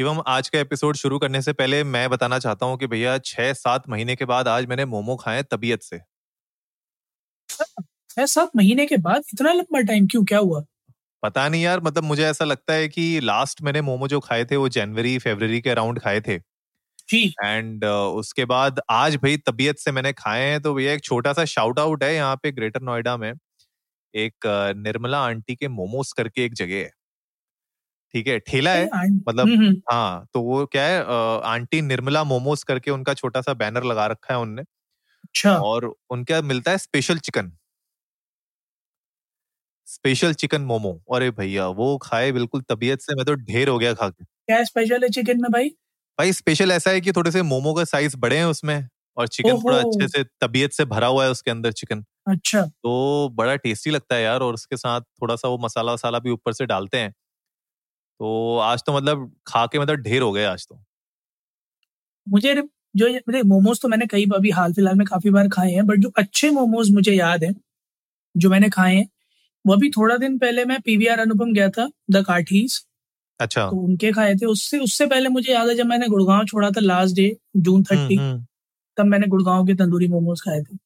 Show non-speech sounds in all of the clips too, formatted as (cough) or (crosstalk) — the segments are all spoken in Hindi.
शिवम आज का एपिसोड शुरू करने से पहले मैं बताना चाहता हूँ कि भैया छह सात महीने के बाद आज मैंने मोमो खाए तबीयत से। छह सात महीने के बाद? इतना लंबा टाइम क्यों? क्या हुआ? पता नहीं यार मतलब मुझे ऐसा लगता है कि लास्ट मैंने मोमो जो खाए थे वो जनवरी फेब्रवरी के अराउंड खाए थे। एंड उसके बाद आज भाई तबीयत से मैंने खाए हैं तो भैया एक छोटा सा शाउट आउट है यहाँ पे ग्रेटर नोएडा में। एक अ, निर्मला आंटी के मोमोज करके एक जगह है। ठीक है ठेला है मतलब हम्म, हम्म, हाँ तो वो क्या है आंटी निर्मला मोमोज करके उनका छोटा सा बैनर लगा रखा है उनने अच्छा। और उनका मिलता है special chicken. Special chicken momo. अरे भैया वो खाए बिल्कुल तबीयत से मैं तो ढेर हो गया खा के क्या स्पेशल है चिकन में भाई? भाई स्पेशल ऐसा है कि थोड़े से मोमो का साइज़ बड़े हैं उसमें और चिकन थोड़ा अच्छे से तबीयत से भरा हुआ है उसके अंदर चिकन अच्छा। तो बड़ा टेस्टी लगता है यार और उसके साथ थोड़ा सा वो मसाला वसाला भी ऊपर से डालते हैं। तो आज तो मतलब खा के मतलब ढेर हो गए आज तो। मुझे जो मेरे मोमोज तो मैंने कई अभी हाल फ़िलहाल में काफ़ी बार खाए हैं बट जो अच्छे मोमोज मुझे याद है जो मैंने खाए हैं वो अभी थोड़ा दिन पहले मैं पीवीआर अनुपम गया था द काठीज अच्छा। तो उनके खाए थे उससे उससे पहले मुझे याद है जब मैंने गुड़गांव छोड़ा था लास्ट डे जून थर्टी। तब मैंने गुड़गांव के तंदूरी मोमोज खाए थे।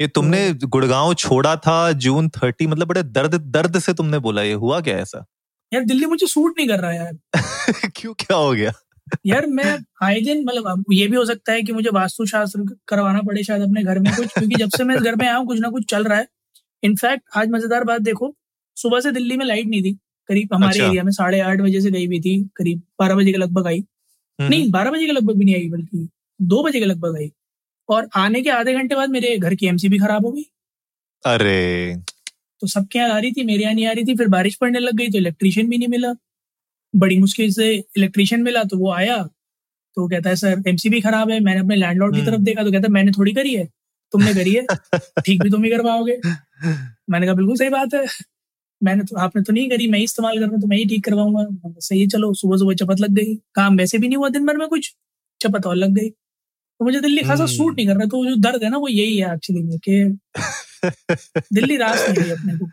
ये तुमने गुड़गांव छोड़ा था जून थर्टी मतलब बड़े दर्द दर्द से तुमने बोला ये हुआ क्या ऐसा? यार दिल्ली मुझे सूट नहीं कर रहा यार। (laughs) क्यों क्या हो गया? यार मैं आए दिन मतलब ये भी हो सकता है कि मुझे वास्तु शास्त्र करवाना पड़े शायद अपने घर में कुछ क्योंकि जब से मैं इस घर में आया हूँ कुछ ना कुछ चल रहा है। इनफैक्ट आज मज़ेदार बात देखो सुबह से दिल्ली में लाइट नहीं थी करीब हमारे अच्छा। एरिया में साढ़े आठ बजे से गई हुई थी करीब बारह बजे के लगभग आई। हम्म, नहीं बारह बजे के लगभग भी नहीं आई बल्कि दो बजे के लगभग आई। और आने के आधे घंटे बाद मेरे घर की एमसी भी खराब हो गई। अरे। तो सबके यहाँ आ रही थी? मेरे यहाँ नहीं आ रही थी फिर बारिश पड़ने लग गई तो इलेक्ट्रिशियन भी नहीं मिला। बड़ी मुश्किल से इलेक्ट्रिशियन मिला तो वो आया। तो कहता है सर एमसी भी खराब है मैंने अपने लैंडलॉर्ड की हम्म। तरफ़ देखा तो कहता है मैंने थोड़ी करी है तुमने करी है ठीक भी तुम ही करवाओगे। मैंने कहा बिल्कुल सही बात है मैंने तो आपने तो नहीं करी मैं ही इस्तेमाल कर रहा हूँ तो मैं ही ठीक करवाऊँगा। सही है चलो सुबह सुबह चपत लग गई काम वैसे भी नहीं हुआ दिन भर में कुछ चपत और लग गई। तो मुझे दिल्ली खासा। सूट नहीं कर रहा तो जो दर्द है ना वो यही है एक्चुअली में कि। दिल्ली रास नहीं रही अपने को।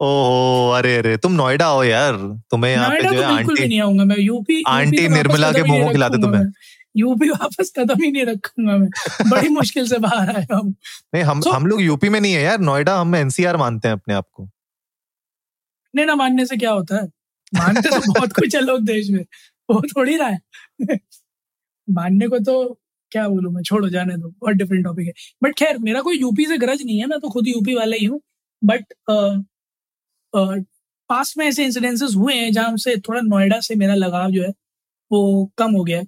ओहो अरे अरे तुम नोएडा हो यार। तुम्हें यहाँ पे जो तो है आंटी नहीं आऊँगा मैं। यूपी आंटी निर्मला के मोमो खिलाते तुम्हें। यूपी वापस कदम ही नहीं रखूँगा मैं। बड़ी मुश्किल से बाहर आया हूँ। नहीं हम So- हम लोग यूपी में नहीं है यार। नोएडा हम एनसीआर मानते हैं अपने आप को। ने ना मानने से क्या होता है? मानते तो (laughs) बहुत कुछ है लोग देश में। वो थोड़ी रहा है। मानने को तो क्या बोलूँ मैं? छोड़ो जाने दो। बहुत डिफरेंट टॉपिक है। बट खैर मेरा कोई यूपी से गरज नहीं है मैं तो खुद यूपी वाला ही हूँ। बट पास में ऐसे इंसिडेंसेस हुए हैं जहाँ से थोड़ा नोएडा से मेरा लगाव जो है वो कम हो गया है।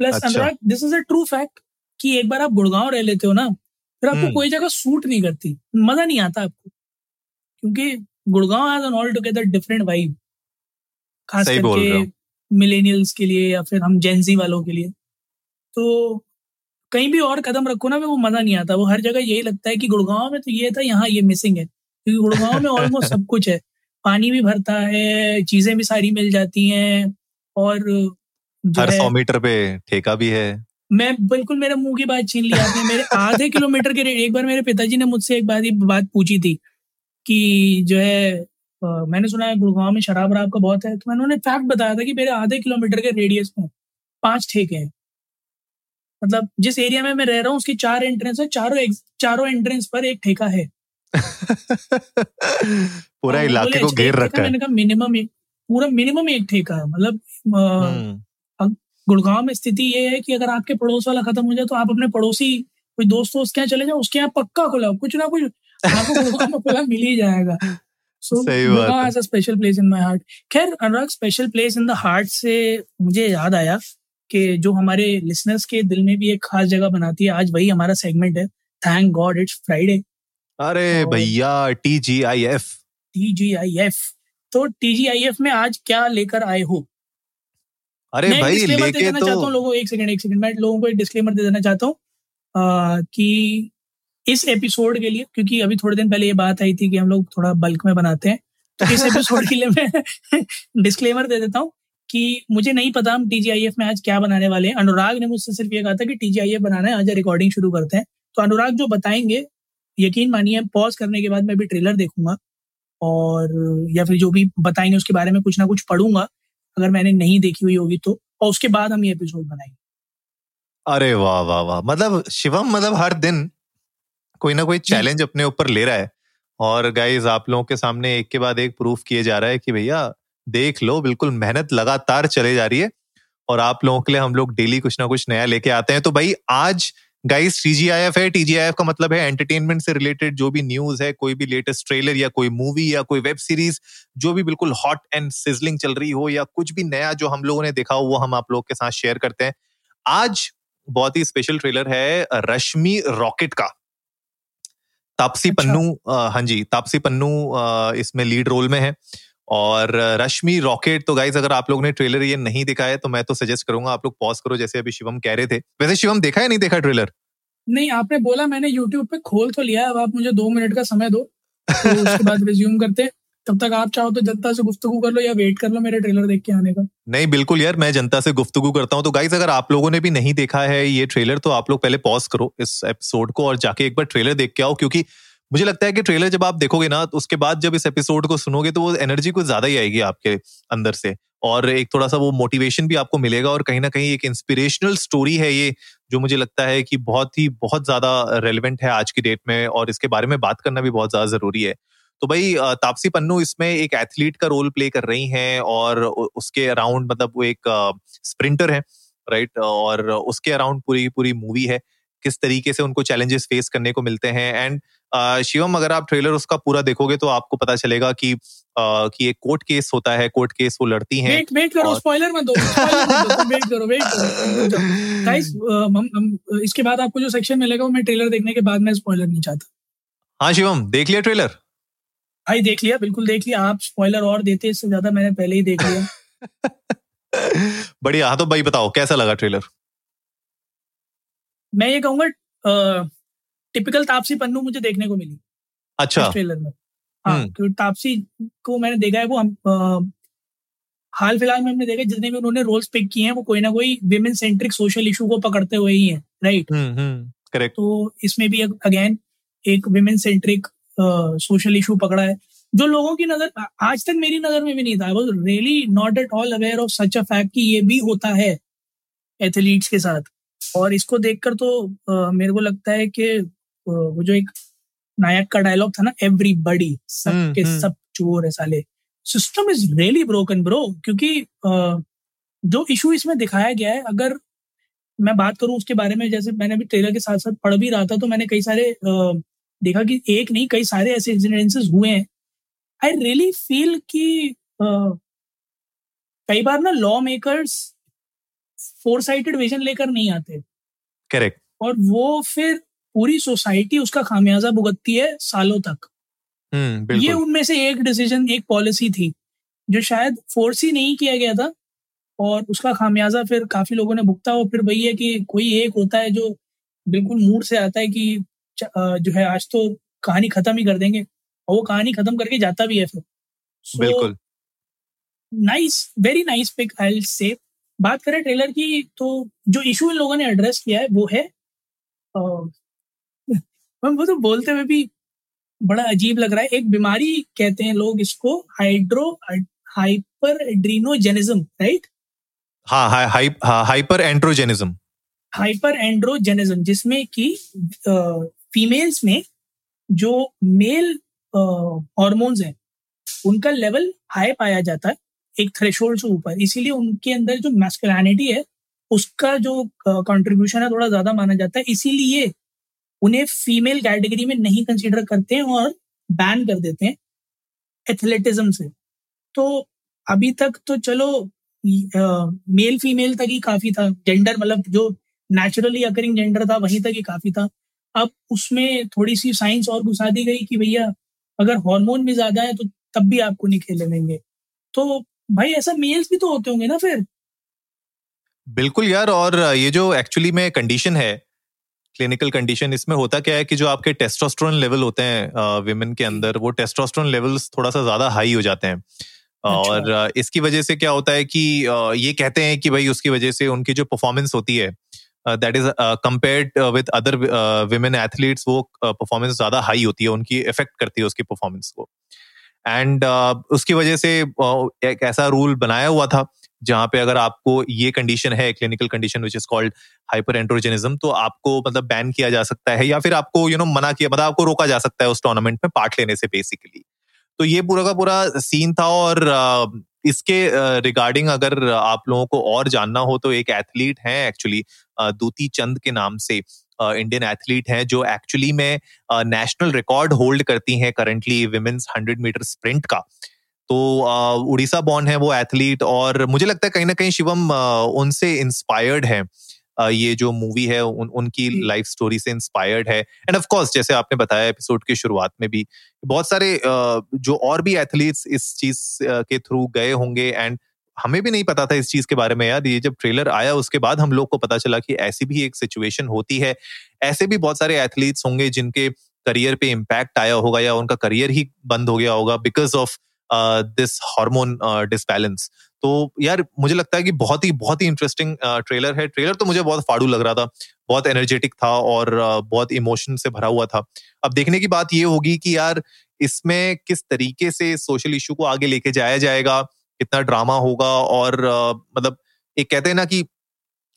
प्लस अच्छा। Anurag this is a true fact कि एक बार आप गुड़गांव रह लेते हो ना फिर आपको हम्म। कोई जगह सूट नहीं करती। मज़ा नहीं आता आपको। क्योंकि Gurgaon has an all together different vibe खास करके। मिलेनियल्स के लिए या फिर हम जेंजी वालों के लिए। तो कहीं भी और कदम रखो ना वो मज़ा नहीं आता। वो हर जगह यही लगता है कि गुड़गांव में तो ये था यहाँ ये मिसिंग है। क्योंकि गुड़गांव में ऑलमोस्ट सब कुछ है। पानी भी भरता है चीज़ें भी सारी मिल जाती हैं और हर सौ मीटर पे ठेका भी है। मैं बिल्कुल मेरे मुँह की बात छीन ली आपने। मेरे आधे किलोमीटर के एक बार मेरे पिताजी ने मुझसे एक बार बात पूछी थी कि जो है मैंने सुना है गुड़गांव में शराब वराब का बहुत है। तो मैंने उन्हें फैक्ट बताया था कि मेरे आधे किलोमीटर के रेडियस में पाँच ठेके हैं। मतलब जिस एरिया में मैं रह रहा हूँ उसकी चार एंट्रेंस है चारों चारों एंट्रेंस पर एक ठेका है। (laughs) पूरा इलाके को "अच्छा, घेर रखा है। मैंने कहा मिनिमम एक पूरा मिनिमम एक ठेका है। मतलब हम्म, गुड़गांव में स्थिति ये है कि अगर आपके पड़ोस वाला खत्म हो जाए तो आप अपने पड़ोसी कोई दोस्त दोस्त के यहाँ चले जाओ उसके यहाँ पक्का खुला कुछ ना कुछ आपको गुड़गांव में खुला मिल ही जाएगा। (laughs) सो गुड़गांव है। Has a special place in my heart खैर Anurag special place in the heart से मुझे याद आया कि जो हमारे लिसनर्स के दिल में भी एक खास जगह बनाती है आज वही हमारा सेगमेंट है। थैंक गॉड इट्स फ्राइडे अरे भैया T G I F TGIF तो टी जी आई एफ़ में आज क्या लेकर आए हो? अरे मैं भाई लेके देना चाहता हूँ तो लोगों एक सेकंड एक सेकंड मैं लोगों को एक डिस्क्लेमर दे देना चाहता हूँ कि इस एपिसोड के लिए क्योंकि अभी थोड़े दिन पहले ये बात आई थी कि हम लोग थोड़ा बल्क में बनाते हैं तो इस (laughs) एपिसोड के लिए मैं (laughs) डिस्क्लेमर दे देता हूँ कि मुझे नहीं पता हम टीजीआईएफ में आज क्या बनाने वाले हैं। अनुराग ने मुझसे सिर्फ़ ये कहा था कि टीजीआईएफ बनाना है आज रिकॉर्डिंग शुरू करते हैं। तो अनुराग जो बताएँगे यकीन मानिए पॉज करने के बाद मैं भी ट्रेलर देखूँगा और या फिर जो भी बताएँगे उसके बारे में कुछ ना कुछ पढ़ूँगा। अगर मैंने नहीं देखी हुई होगी तो और उसके बाद हम ये एपिसोड बनाएँगे। अरे वाह वाह वाह। मतलब शिवम मतलब हर दिन कोई ना कोई चैलेंज अपने ऊपर ले रहा है। और गाइज़ आप लोगों के सामने एक के बाद एक प्रूफ किए जा रहा है कि भैया देख लो बिल्कुल मेहनत लगातार चले जा रही है और आप लोगों के लिए हम लोग डेली कुछ ना कुछ नया लेके आते हैं। तो भाई आज गाइस टीजीआईएफ है। टीजीआईएफ का मतलब है एंटरटेनमेंट से रिलेटेड जो भी न्यूज़ है कोई भी लेटेस्ट ट्रेलर या कोई मूवी या कोई वेब सीरीज़ जो भी बिल्कुल हॉट एंड सिजलिंग चल रही हो या कुछ भी नया जो हम लोगों ने देखा हो वो हम आप लोग के साथ शेयर करते हैं। आज बहुत ही स्पेशल ट्रेलर है रश्मि रॉकेट का। तापसी अच्छा। पन्नू हाँ जी तापसी पन्नू इसमें लीड रोल में है। और रश्मि रॉकेट तो गाइज़ अगर आप लोगों ने ट्रेलर ये नहीं देखा है तो मैं तो सजेस्ट करूँगा आप लोग पॉज करो जैसे अभी शिवम कह रहे थे। वैसे शिवम देखा है नहीं देखा ट्रेलर नहीं आपने बोला मैंने यूट्यूब पे खोल तो लिया अब आप मुझे दो मिनट का समय दो तो उसके बाद (laughs) रिज्यूम करते तब तक आप चाहो तो जनता से गुफ्तगू कर लो या वेट कर लो मेरे ट्रेलर देख के आने का। नहीं बिल्कुल यार मैं जनता से गुफ्तगू करता हूँ तो गाइज़ अगर आप लोगों ने भी नहीं देखा है ये ट्रेलर तो आप लोग पहले पॉज करो इस एपिसोड को और जाके एक बार ट्रेलर देख के आओ क्योंकि मुझे लगता है कि ट्रेलर जब आप देखोगे ना तो उसके बाद जब इस एपिसोड को सुनोगे तो वो एनर्जी कुछ ज़्यादा ही आएगी आपके अंदर से। और एक थोड़ा सा वो मोटिवेशन भी आपको मिलेगा और कहीं ना कहीं एक इंस्पिरेशनल स्टोरी है ये, जो मुझे लगता है कि बहुत ही, बहुत ज़्यादा रेलिवेंट है आज की डेट में और इसके बारे में बात करना भी बहुत ज़्यादा ज़रूरी है। तो भाई तापसी पन्नू इसमें एक एथलीट का रोल प्ले कर रही हैं और उसके अराउंड मतलब वो एक स्प्रिंटर है राइट और उसके अराउंड पूरी पूरी मूवी है। किस तरीके से उनको चैलेंजेस फेस करने को मिलते हैं। एंड शिवम अगर आप ट्रेलर उसका पूरा देखोगे तो आपको पता चलेगा कि कि एक कोर्ट केस होता है कोर्ट केस वो लड़ती हैं। वेट वेट करो स्पॉइलर मत दो वेट करो वेट करो गाइस (laughs) इसके बाद आपको जो सेक्शन मिलेगा वो मैं ट्रेलर देखने के बाद मैं स्पॉइलर नहीं चाहता। हाँ शिवम देख लिया ट्रेलर भाई देख लिया बिल्कुल देख लिया। आप स्पॉइलर और देते इससे ज़्यादा मैंने पहले ही देख लिया। (laughs) बढ़िया हाँ तो भाई बताओ कैसा लगा ट्रेलर मैं ये कहूँगा टिपिकल तापसी पन्नू मुझे देखने को मिली। अच्छा। ट्रेलर में। हाँ हम्म। क्योंकि तापसी को मैंने देखा है वो हम आ, हाल फ़िलहाल में हमने देखा जितने भी उन्होंने रोल्स पिक किए हैं वो कोई ना कोई विमेन सेंट्रिक सोशल इशू को पकड़ते हुए ही है राइट करेक्ट तो इसमें भी अगेन एक विमेन सेंट्रिक सोशल इशू पकड़ा है जो लोगों की नज़र आज तक मेरी नज़र में भी नहीं था। Was really not at all aware of such a fact कि ये भी होता है एथलीट्स के साथ। और इसको देखकर तो आ, मेरे को लगता है कि वो जो एक नायक का डायलॉग था ना एवरीबडी सब हम्म, के हम्म। सब चोर है साले system is really broken bro क्योंकि जो इशू इसमें दिखाया गया है अगर मैं बात करूँ उसके बारे में जैसे मैंने अभी ट्रेलर के साथ साथ पढ़ भी रहा था तो मैंने कई सारे देखा कि एक नहीं कई सारे ऐसे इंसिडेंसेस हुए हैं आई रियली फील कि कई बार ना law makers foresighted vision लेकर नहीं आते। करेक्ट और वो फिर पूरी सोसाइटी उसका खामियाजा भुगतती है सालों तक। hmm, ये उनमें से एक डिसीज़न एक पॉलिसी थी जो शायद फोर्स ही नहीं किया गया था और उसका खामियाजा फिर काफ़ी लोगों ने भुगता और फिर वही है कि कोई एक होता है जो बिल्कुल मूड से आता है कि जो है आज तो कहानी खत्म ही कर देंगे और वो कहानी खत्म करके जाता भी है फिर। So, बिल्कुल। नाइस वेरी नाइस पिक आई से बात करें ट्रेलर की तो जो इशू इन लोगों ने एड्रेस किया है वो है वो तो बोलते हुए भी बड़ा अजीब लग रहा है। एक बीमारी कहते हैं लोग इसको हाइड्रो हाइपर एड्रीनोजेनिज्म राइट हाँ हाइपर एंड्रोजेनिज्म हाइपर एंड्रोजेनिज्म जिसमें कि फीमेल्स में जो मेल हॉर्मोन्स हैं उनका लेवल हाई पाया जाता है। एक थ्रेशोल्ड से ऊपर। इसीलिए उनके अंदर जो मैस्कुलैनिटी है, उसका जो कंट्रीब्यूशन है, थोड़ा ज़्यादा माना जाता है। इसीलिए उन्हें फीमेल कैटेगरी में नहीं कंसिडर करते हैं और बैन कर देते हैं एथलेटिज्म से। तो अभी तक तो चलो मेल फीमेल तक ही काफ़ी था। जेंडर मतलब जो नेचुरली अकरिंग जेंडर था, वहीं तक ही काफ़ी था। अब उसमें थोड़ी सी साइंस और घुसा दी गई कि भैया, अगर हार्मोन भी ज़्यादा है तो तब भी आपको नहीं खेले देंगे। तो भाई ऐसा मेल्स भी तो होते होंगे ना फिर। बिल्कुल यार और ये जो एक्चुअली में कंडीशन है क्लिनिकल कंडीशन इसमें होता क्या है कि जो आपके टेस्टोस्टेरोन लेवल होते हैं विमेन के अंदर वो टेस्टोस्टेरोन लेवल्स थोड़ा सा ज़्यादा हाई हो जाते हैं। और अच्छा। इसकी वजह से क्या होता है कि ये कहते हैं कि भाई उसकी वजह से उनकी जो परफॉर्मेंस होती है that is compared with other women athletes वो परफॉर्मेंस ज़्यादा हाई होती है उनकी इफ़ेक्ट करती है उसकी परफॉर्मेंस को। एंड uh, उसकी वजह से एक ऐसा रूल बनाया हुआ था जहाँ पे अगर आपको ये कंडीशन है clinical condition which is called hyperandrogenism तो आपको मतलब बैन किया जा सकता है या फिर आपको यू you नो know, मना किया मतलब आपको रोका जा सकता है उस टूर्नामेंट में पार्ट लेने से बेसिकली तो ये पूरा का पूरा सीन था और इसके रिगार्डिंग अगर आप लोगों को और जानना हो तो एक एथलीट है एक्चुअली दूती चंद के नाम से। इंडियन एथलीट हैं जो एक्चुअली में नेशनल रिकॉर्ड होल्ड करती हैं currently women's hundred metre sprint का। तो उड़ीसा बॉर्न है वो एथलीट और मुझे लगता है कहीं ना कहीं शिवम उनसे इंस्पायर्ड है। ये जो मूवी है उन, उनकी लाइफ स्टोरी से इंस्पायर्ड है। एंड ऑफ़ कोर्स जैसे आपने बताया एपिसोड की शुरुआत में भी बहुत सारे जो और भी एथलीट्स इस चीज़ के थ्रू गए होंगे एंड हमें भी नहीं पता था इस चीज़ के बारे में यार। ये जब ट्रेलर आया, उसके बाद हम लोग को पता चला कि ऐसी भी एक सिचुएशन होती है। ऐसे भी बहुत सारे एथलीट्स होंगे जिनके करियर पे इम्पैक्ट आया होगा या उनका करियर ही बंद हो गया होगा because of this hormone disbalance तो यार, मुझे लगता है कि बहुत ही बहुत ही इंटरेस्टिंग ट्रेलर है। ट्रेलर तो मुझे बहुत फाड़ू लग रहा था, बहुत एनर्जेटिक था और बहुत इमोशन से भरा हुआ था। अब देखने की बात ये होगी कि यार, इसमें किस तरीके से सोशल इशू को आगे लेके जाया जाएगा कितना ड्रामा होगा और मतलब एक कहते हैं ना कि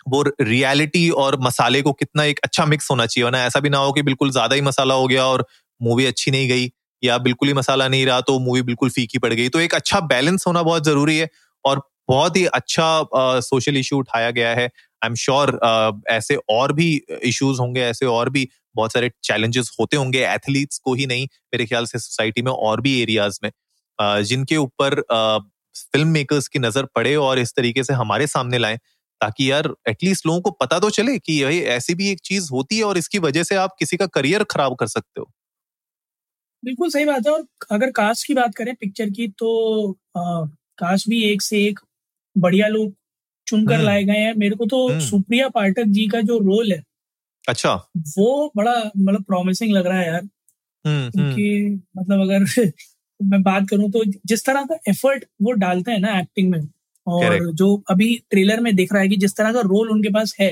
वो रियलिटी और मसाले को कितना एक अच्छा मिक्स होना चाहिए। ना ऐसा भी ना हो कि बिल्कुल ज़्यादा ही मसाला हो गया और मूवी अच्छी नहीं गई या बिल्कुल ही मसाला नहीं रहा तो मूवी बिल्कुल फीकी पड़ गई। तो एक अच्छा बैलेंस होना बहुत ज़रूरी है और बहुत ही अच्छा सोशल इशू उठाया गया है। आई एम श्योर ऐसे और भी इश्यूज़ होंगे, ऐसे और भी बहुत सारे चैलेंजेस होते होंगे एथलीट्स को ही नहीं, मेरे ख्याल से सोसाइटी में और भी एरियाज़ में। जिनके ऊपर फ़िल्म मेकर्स की नज़र पड़े और इस तरीके से हमारे सामने लाए ताकि यार एटलीस्ट लोगों को पता तो चले कि यही ऐसी भी एक चीज़ होती है और इसकी वजह से आप किसी का करियर खराब कर सकते हो बिल्कुल सही बात है और अगर कास्ट की बात करें पिक्चर की तो कास्ट भी एक से एक बढ़िया लोग चुनकर हम्म। लाए गए हैं मेरे को तो हम्म। सुप्रिया पाठक जी का जो रोल है अच्छा वो बड़ा मतलब प्रॉमिसिंग लग रहा है यार हम्म, क्योंकि मतलब अगर मैं बात करूँ तो जिस तरह का एफर्ट वो डालते हैं ना एक्टिंग में और Correct. जो अभी ट्रेलर में दिख रहा है कि जिस तरह का रोल उनके पास है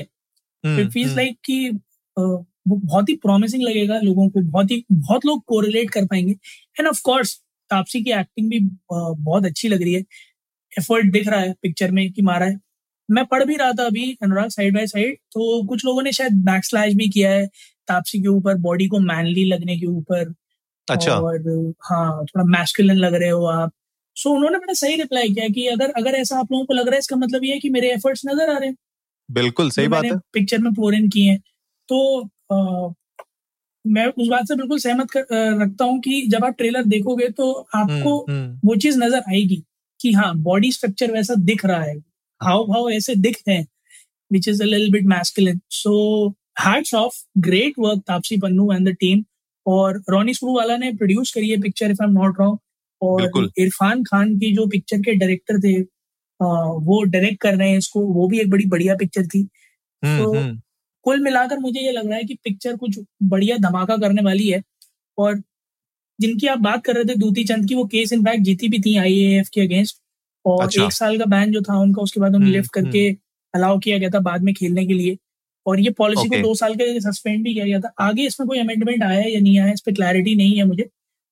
इट फील्स लाइक कि वो बहुत ही प्रॉमिसिंग लगेगा लोगों को बहुत ही बहुत लोग कोरिलेट कर पाएँगे। एंड ऑफ़ कोर्स तापसी की एक्टिंग भी बहुत अच्छी लग रही है। एफर्ट दिख रहा है पिक्चर में कि मारा है। मैं पढ़ भी रहा था अभी अनुराग साइड बाय साइड तो कुछ लोगों ने शायद बैक स्लैश भी किया है तापसी के ऊपर बॉडी को मैनली लगने के ऊपर। अच्छा। और हाँ थोड़ा मैस्कुलिन लग रहे हो आप। सो so, उन्होंने बड़ा सही रिप्लाई किया कि अगर अगर ऐसा आप लोगों को लग रहा है इसका मतलब ये है कि मेरे एफर्ट्स नज़र आ रहे हैं। बिल्कुल सही बात है। पिक्चर में पोर इन किए हैं। तो आ, मैं उस बात से बिल्कुल सहमत कर, रखता हूँ कि जब आप ट्रेलर देखोगे तो आपको हम्म, हम्म। वो चीज़ नज़र आएगी कि हाँ बॉडी स्ट्रक्चर वैसा दिख रहा है। हाव भाव ऐसे दिख रहे हैं which is a little bit masculine so hats off great work Taapsee Pannu and the team और रोनी स्क्रू वाला ने प्रोड्यूस करी है picture if I am not wrong और इरफान खान की जो पिक्चर के डायरेक्टर थे वो डायरेक्ट कर रहे हैं इसको। वो भी एक बड़ी बढ़िया पिक्चर थी। हम्म, तो हम्म। कुल मिलाकर मुझे ये लग रहा है कि पिक्चर कुछ बढ़िया धमाका करने वाली है। और जिनकी आप बात कर रहे थे दूती चंद की वो केस इन इनफैक्ट जीती भी थी आईएएफ के अगेंस्ट और अच्छा। एक साल का बैन जो था उनका उसके बाद उन्हें लिफ्ट हम्म, करके अलाउ किया गया था बाद में खेलने के लिए। और ये पॉलिसी okay. को दो साल के सस्पेंड भी किया गया था। आगे इसमें कोई अमेंडमेंट आया है या नहीं आया इस पर क्लैरिटी नहीं है मुझे।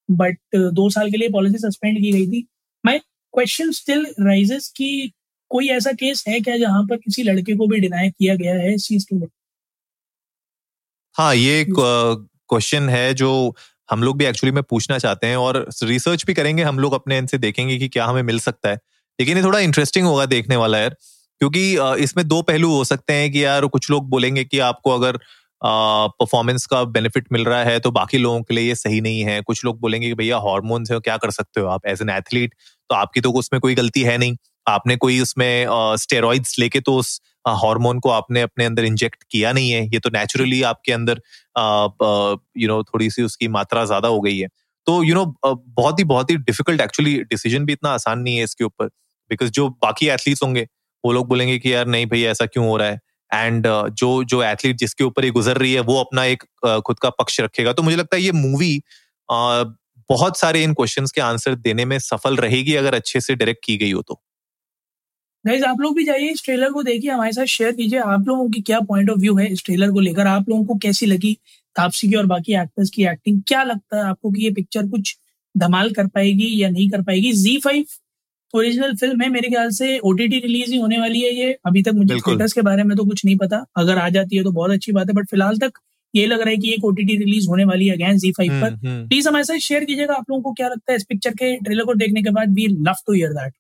बट दो साल के लिए पॉलिसी सस्पेंड की गई थी। माई क्वेश्चन स्टिल राइजेस कि कोई ऐसा केस है क्या जहाँ पर किसी लड़के को भी डिनाई किया गया है इस चीज़ के लिए? हाँ ये क्वेश्चन है जो हम लोग भी एक्चुअली में पूछना चाहते हैं और रिसर्च भी करेंगे। हम लोग अपने इनसे देखेंगे कि क्या हमें मिल सकता है। लेकिन ये थोड़ा इंटरेस्टिंग होगा देखने वाला यार। क्योंकि इसमें दो पहलू हो सकते हैं कि यार कुछ लोग बोलेंगे कि आपको अगर परफॉर्मेंस का बेनिफिट मिल रहा है तो बाकी लोगों के लिए ये सही नहीं है। कुछ लोग बोलेंगे कि भैया हॉर्मोन्स है, क्या कर सकते हो आप एज एन एथलीट तो आपकी तो उसमें कोई गलती है नहीं। आपने कोई उसमें स्टेरॉइड्स लेके तो उस हार्मोन को आपने अपने अंदर इंजेक्ट किया नहीं है। ये तो नेचुरली आपके अंदर यू नो थोड़ी सी उसकी मात्रा ज़्यादा हो गई है। तो यू नो बहुत ही बहुत ही डिफ़िकल्ट एक्चुअली डिसीज़न भी इतना आसान नहीं है इसके ऊपर। बिकॉज़ जो बाकी एथलीट्स होंगे वो लोग बोलेंगे कि यार नहीं भाई ऐसा क्यों हो रहा है? एंड uh, जो जो एथलीट जिसके ऊपर ये गुजर रही है वो अपना एक uh, खुद का पक्ष रखेगा। तो मुझे लगता है ये मूवी uh, बहुत सारे इन क्वेश्चंस के आंसर देने में सफल रहेगी अगर अच्छे से डायरेक्ट की गई हो तो। गाइज़ आप लोग भी जाइए इस ट्रेलर को देखिए हमारे साथ शेयर कीजिए आप लोगों की क्या पॉइंट ऑफ़ व्यू है इस ट्रेलर को लेकर आप लोगों को कैसी लगी तापसी की और बाकी एक्टर्स की एक्टिंग क्या लगता है आपको कि ये पिक्चर कुछ धमाल कर पाएगी या नहीं कर पाएगी? जी फाइव ओरिजिनल फ़िल्म है मेरे ख्याल से ओटीटी रिलीज़ ही होने वाली है ये। अभी तक मुझे थिएटर्स के बारे में तो कुछ नहीं पता। अगर आ जाती है तो बहुत अच्छी बात है बट फ़िलहाल तक ये लग रहा है कि एक ओटीटी रिलीज़ होने वाली है अगेन जी फाइव पर। प्लीज़ हमारे साथ शेयर कीजिएगा आप लोगों को क्या लगता है इस पिक्चर के ट्रेलर को देखने के बाद। We love to hear that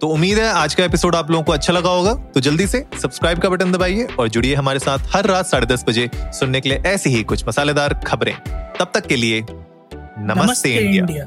तो उम्मीद है आज का एपिसोड आप लोगों को अच्छा लगा होगा। तो जल्दी से सब्सक्राइब का बटन दबाइए और जुड़िए हमारे साथ हर रात साढ़े दस बजे सुनने के लिए ऐसी ही कुछ मसालेदार खबरें। तब तक के लिए नमस्ते, नमस्ते इंडिया, इंडिया।